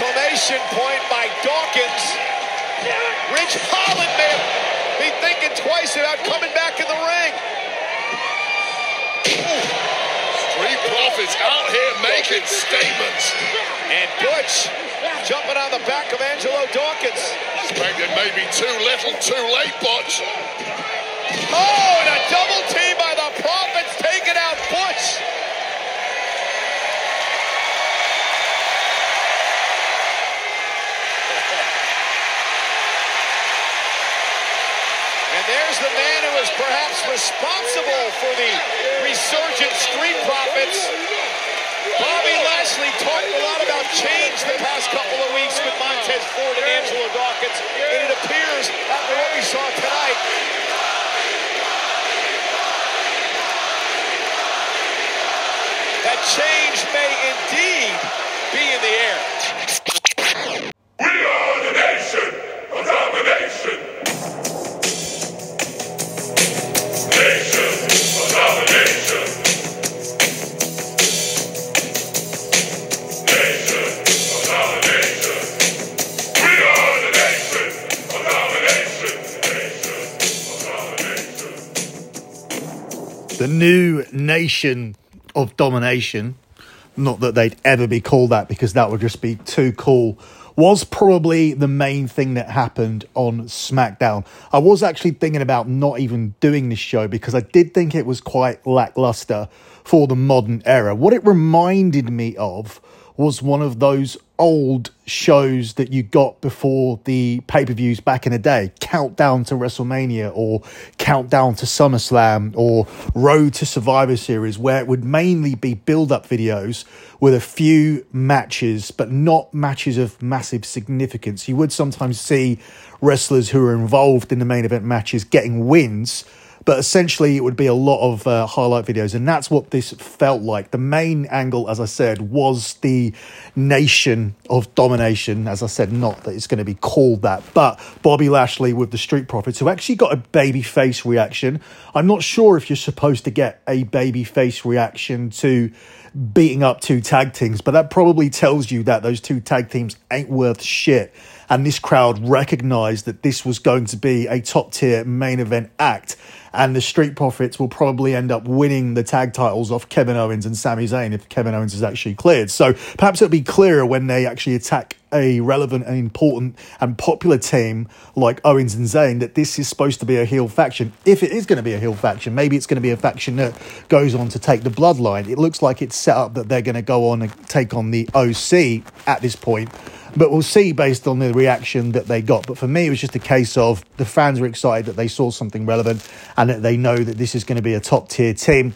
exclamation point by Dawkins. Ridge Holland may be thinking twice about coming back in the ring. Street Profits out here making statements. And Butch jumping on the back of Angelo Dawkins. Expected maybe too little, too late, Butch. Oh, and a double team by the Profits taking out Butch. And there's is perhaps responsible for the resurgent Street Profits. Bobby Lashley talked a lot about change the past couple of weeks with Montez Ford and Angelo Dawkins, and it appears after what we saw tonight, that change may the new nation of domination, not that they'd ever be called that because that would just be too cool, was probably the main thing that happened on SmackDown. I was actually thinking about not even doing this show because I did think it was quite lackluster for the modern era. What it reminded me of was one of those old shows that you got before the pay per views back in the day Countdown to WrestleMania or Countdown to SummerSlam or Road to Survivor Series, where it would mainly be build up videos with a few matches, but not matches of massive significance. You would sometimes see wrestlers who are involved in the main event matches getting wins but essentially it would be a lot of uh, highlight videos and that's what this felt like. The main angle as i said was the nation of domination. As i said not that it's going to be called that but bobby lashley with the street profits who actually got a baby face reaction. I'm not sure if you're supposed to get a baby face reaction to beating up two tag teams but that probably tells you that those two tag teams ain't worth shit and this crowd recognized that this was going to be a top tier main event act and the Street Profits will probably end up winning the tag titles off Kevin Owens and Sami Zayn if Kevin Owens is actually cleared. So perhaps it'll be clearer when they actually attack a relevant and important and popular team like Owens and Zayn that this is supposed to be a heel faction. If it is going to be a heel faction, maybe it's going to be a faction that goes on to take the bloodline. It looks like it's set up that they're going to go on and take on the OC at this point. But we'll see based on the reaction that they got. But for me, it was just a case of the fans were excited that they saw something relevant and that they know that this is going to be a top tier team.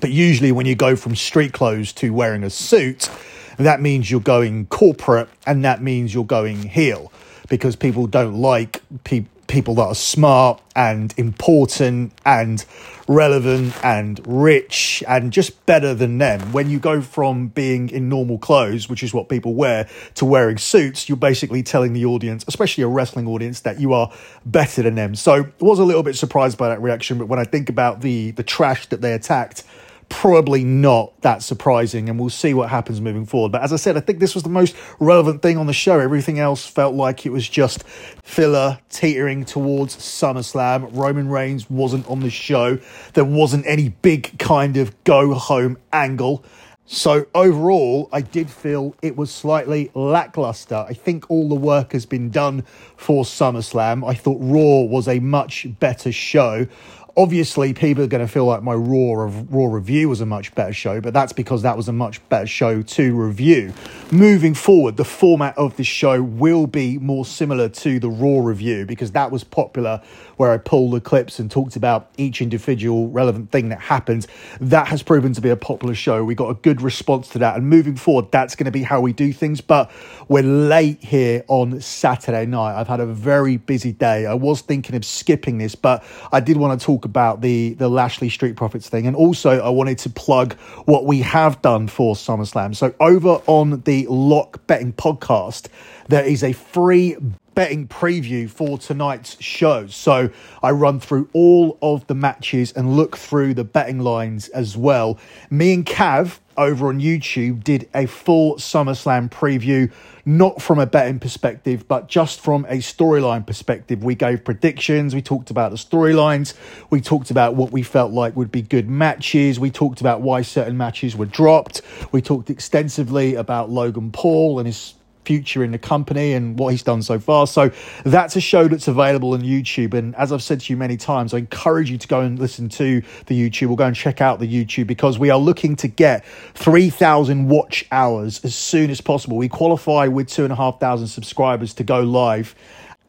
But usually, when you go from street clothes to wearing a suit, that means you're going corporate and that means you're going heel because people don't like pe- people that are smart and important and relevant and rich and just better than them. When you go from being in normal clothes, which is what people wear, to wearing suits, you're basically telling the audience, especially a wrestling audience, that you are better than them. So I was a little bit surprised by that reaction, but when I think about the the trash that they attacked, probably not that surprising and we'll see what happens moving forward but as i said i think this was the most relevant thing on the show everything else felt like it was just filler teetering towards summerslam roman reigns wasn't on the show there wasn't any big kind of go home angle so overall, I did feel it was slightly lackluster. I think all the work has been done for SummerSlam. I thought Raw was a much better show. Obviously, people are going to feel like my Raw Raw review was a much better show, but that's because that was a much better show to review. Moving forward, the format of this show will be more similar to the Raw review because that was popular, where I pulled the clips and talked about each individual relevant thing that happened. That has proven to be a popular show. We got a good response to that, and moving forward, that's going to be how we do things. But we're late here on Saturday night. I've had a very busy day. I was thinking of skipping this, but I did want to talk talk about the the Lashley Street Profits thing, and also I wanted to plug what we have done for SummerSlam. So over on the Lock Betting podcast, there is a free betting preview for tonight's show. So I run through all of the matches and look through the betting lines as well. Me and Cav over on YouTube did a full SummerSlam preview, not from a betting perspective, but just from a storyline perspective. We gave predictions, we talked about the storylines, we talked about what we felt like would be good matches, we talked about why certain matches were dropped, we talked extensively about Logan Paul and his future in the company and what he's done so far. So that's a show that's available on YouTube. And as I've said to you many times, I encourage you to go and listen to the YouTube or go and check out the YouTube because we are looking to get 3,000 watch hours as soon as possible. We qualify with two and a half thousand subscribers to go live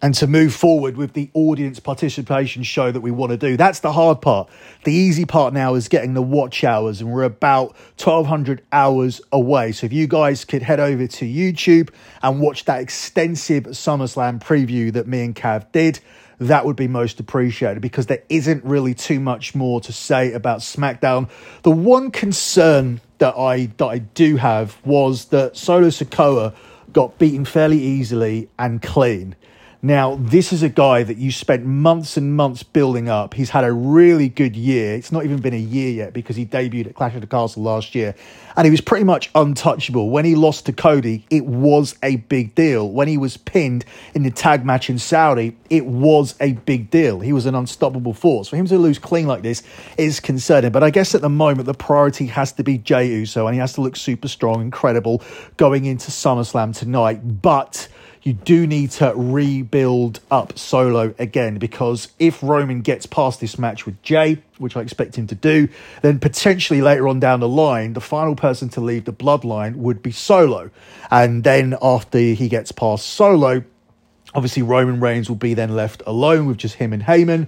and to move forward with the audience participation show that we want to do. That's the hard part. The easy part now is getting the watch hours, and we're about 1,200 hours away. So if you guys could head over to YouTube and watch that extensive SummerSlam preview that me and Cav did, that would be most appreciated because there isn't really too much more to say about SmackDown. The one concern that I that I do have was that Solo Sikoa got beaten fairly easily and clean. Now, this is a guy that you spent months and months building up. He's had a really good year. It's not even been a year yet because he debuted at Clash of the Castle last year. And he was pretty much untouchable. When he lost to Cody, it was a big deal. When he was pinned in the tag match in Saudi, it was a big deal. He was an unstoppable force. For him to lose clean like this is concerning. But I guess at the moment, the priority has to be Jey Uso, and he has to look super strong and credible going into SummerSlam tonight. But you do need to rebuild up Solo again because if Roman gets past this match with Jey, which I expect him to do, then potentially later on down the line, the final person to leave the bloodline would be Solo. And then after he gets past Solo, obviously Roman Reigns will be then left alone with just him and Heyman.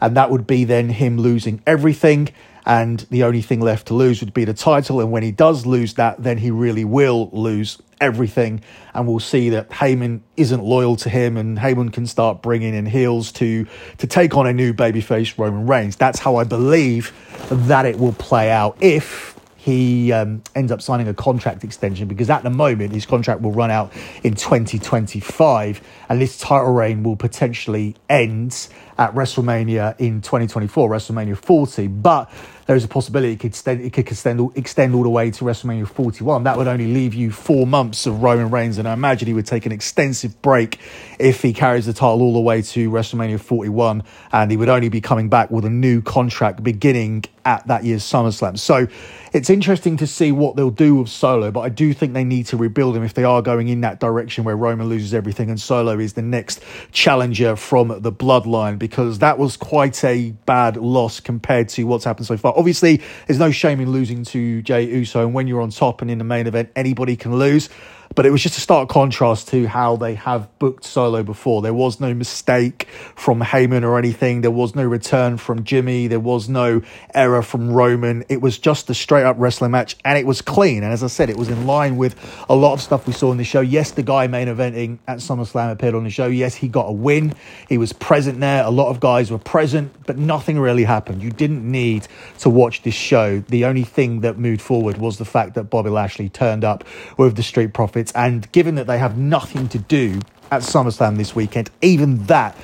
And that would be then him losing everything and the only thing left to lose would be the title. And when he does lose that, then he really will lose everything, and we'll see that Heyman isn't loyal to him, and Heyman can start bringing in heels to to take on a new babyface Roman Reigns. That's how I believe that it will play out if he um, ends up signing a contract extension because at the moment his contract will run out in 2025 and this title reign will potentially end at WrestleMania in 2024, WrestleMania 40. But there is a possibility it could extend, it could extend, extend all the way to WrestleMania 41. That would only leave you four months of Roman Reigns, and I imagine he would take an extensive break if he carries the title all the way to WrestleMania 41, and he would only be coming back with a new contract beginning at that year's SummerSlam. So it's interesting to see what they'll do with Solo, but I do think they need to rebuild him if they are going in that direction where Roman loses everything and Solo is the next challenger from the bloodline because that was quite a bad loss compared to what's happened so far. Obviously, there's no shame in losing to Jey Uso, and when you're on top and in the main event, anybody can lose. But it was just a stark contrast to how they have booked Solo before. There was no mistake from Heyman or anything. There was no return from Jimmy. There was no error from Roman. It was just a straight up wrestling match and it was clean. And as I said, it was in line with a lot of stuff we saw in the show. Yes, the guy main eventing at SummerSlam appeared on the show. Yes, he got a win. He was present there. A lot of guys were present, but nothing really happened. You didn't need to watch this show. The only thing that moved forward was the fact that Bobby Lashley turned up with the Street Profits and given that they have nothing to do at SummerSlam this weekend, even that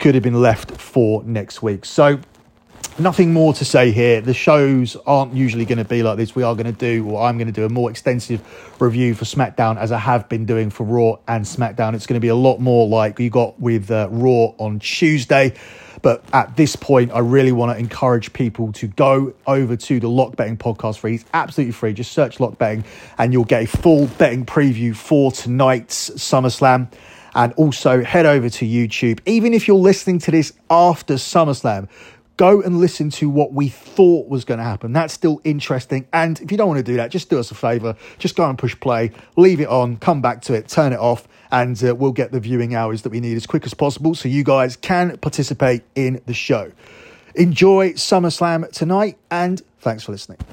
could have been left for next week. So, nothing more to say here. The shows aren't usually going to be like this. We are going to do, or I'm going to do, a more extensive review for SmackDown as I have been doing for Raw and SmackDown. It's going to be a lot more like you got with uh, Raw on Tuesday. But at this point, I really want to encourage people to go over to the Lock Betting podcast free. It's absolutely free. Just search Lock Betting and you'll get a full betting preview for tonight's SummerSlam. And also head over to YouTube. Even if you're listening to this after SummerSlam, go and listen to what we thought was going to happen. That's still interesting. And if you don't want to do that, just do us a favor. Just go and push play, leave it on, come back to it, turn it off, and uh, we'll get the viewing hours that we need as quick as possible so you guys can participate in the show. Enjoy SummerSlam tonight, and thanks for listening.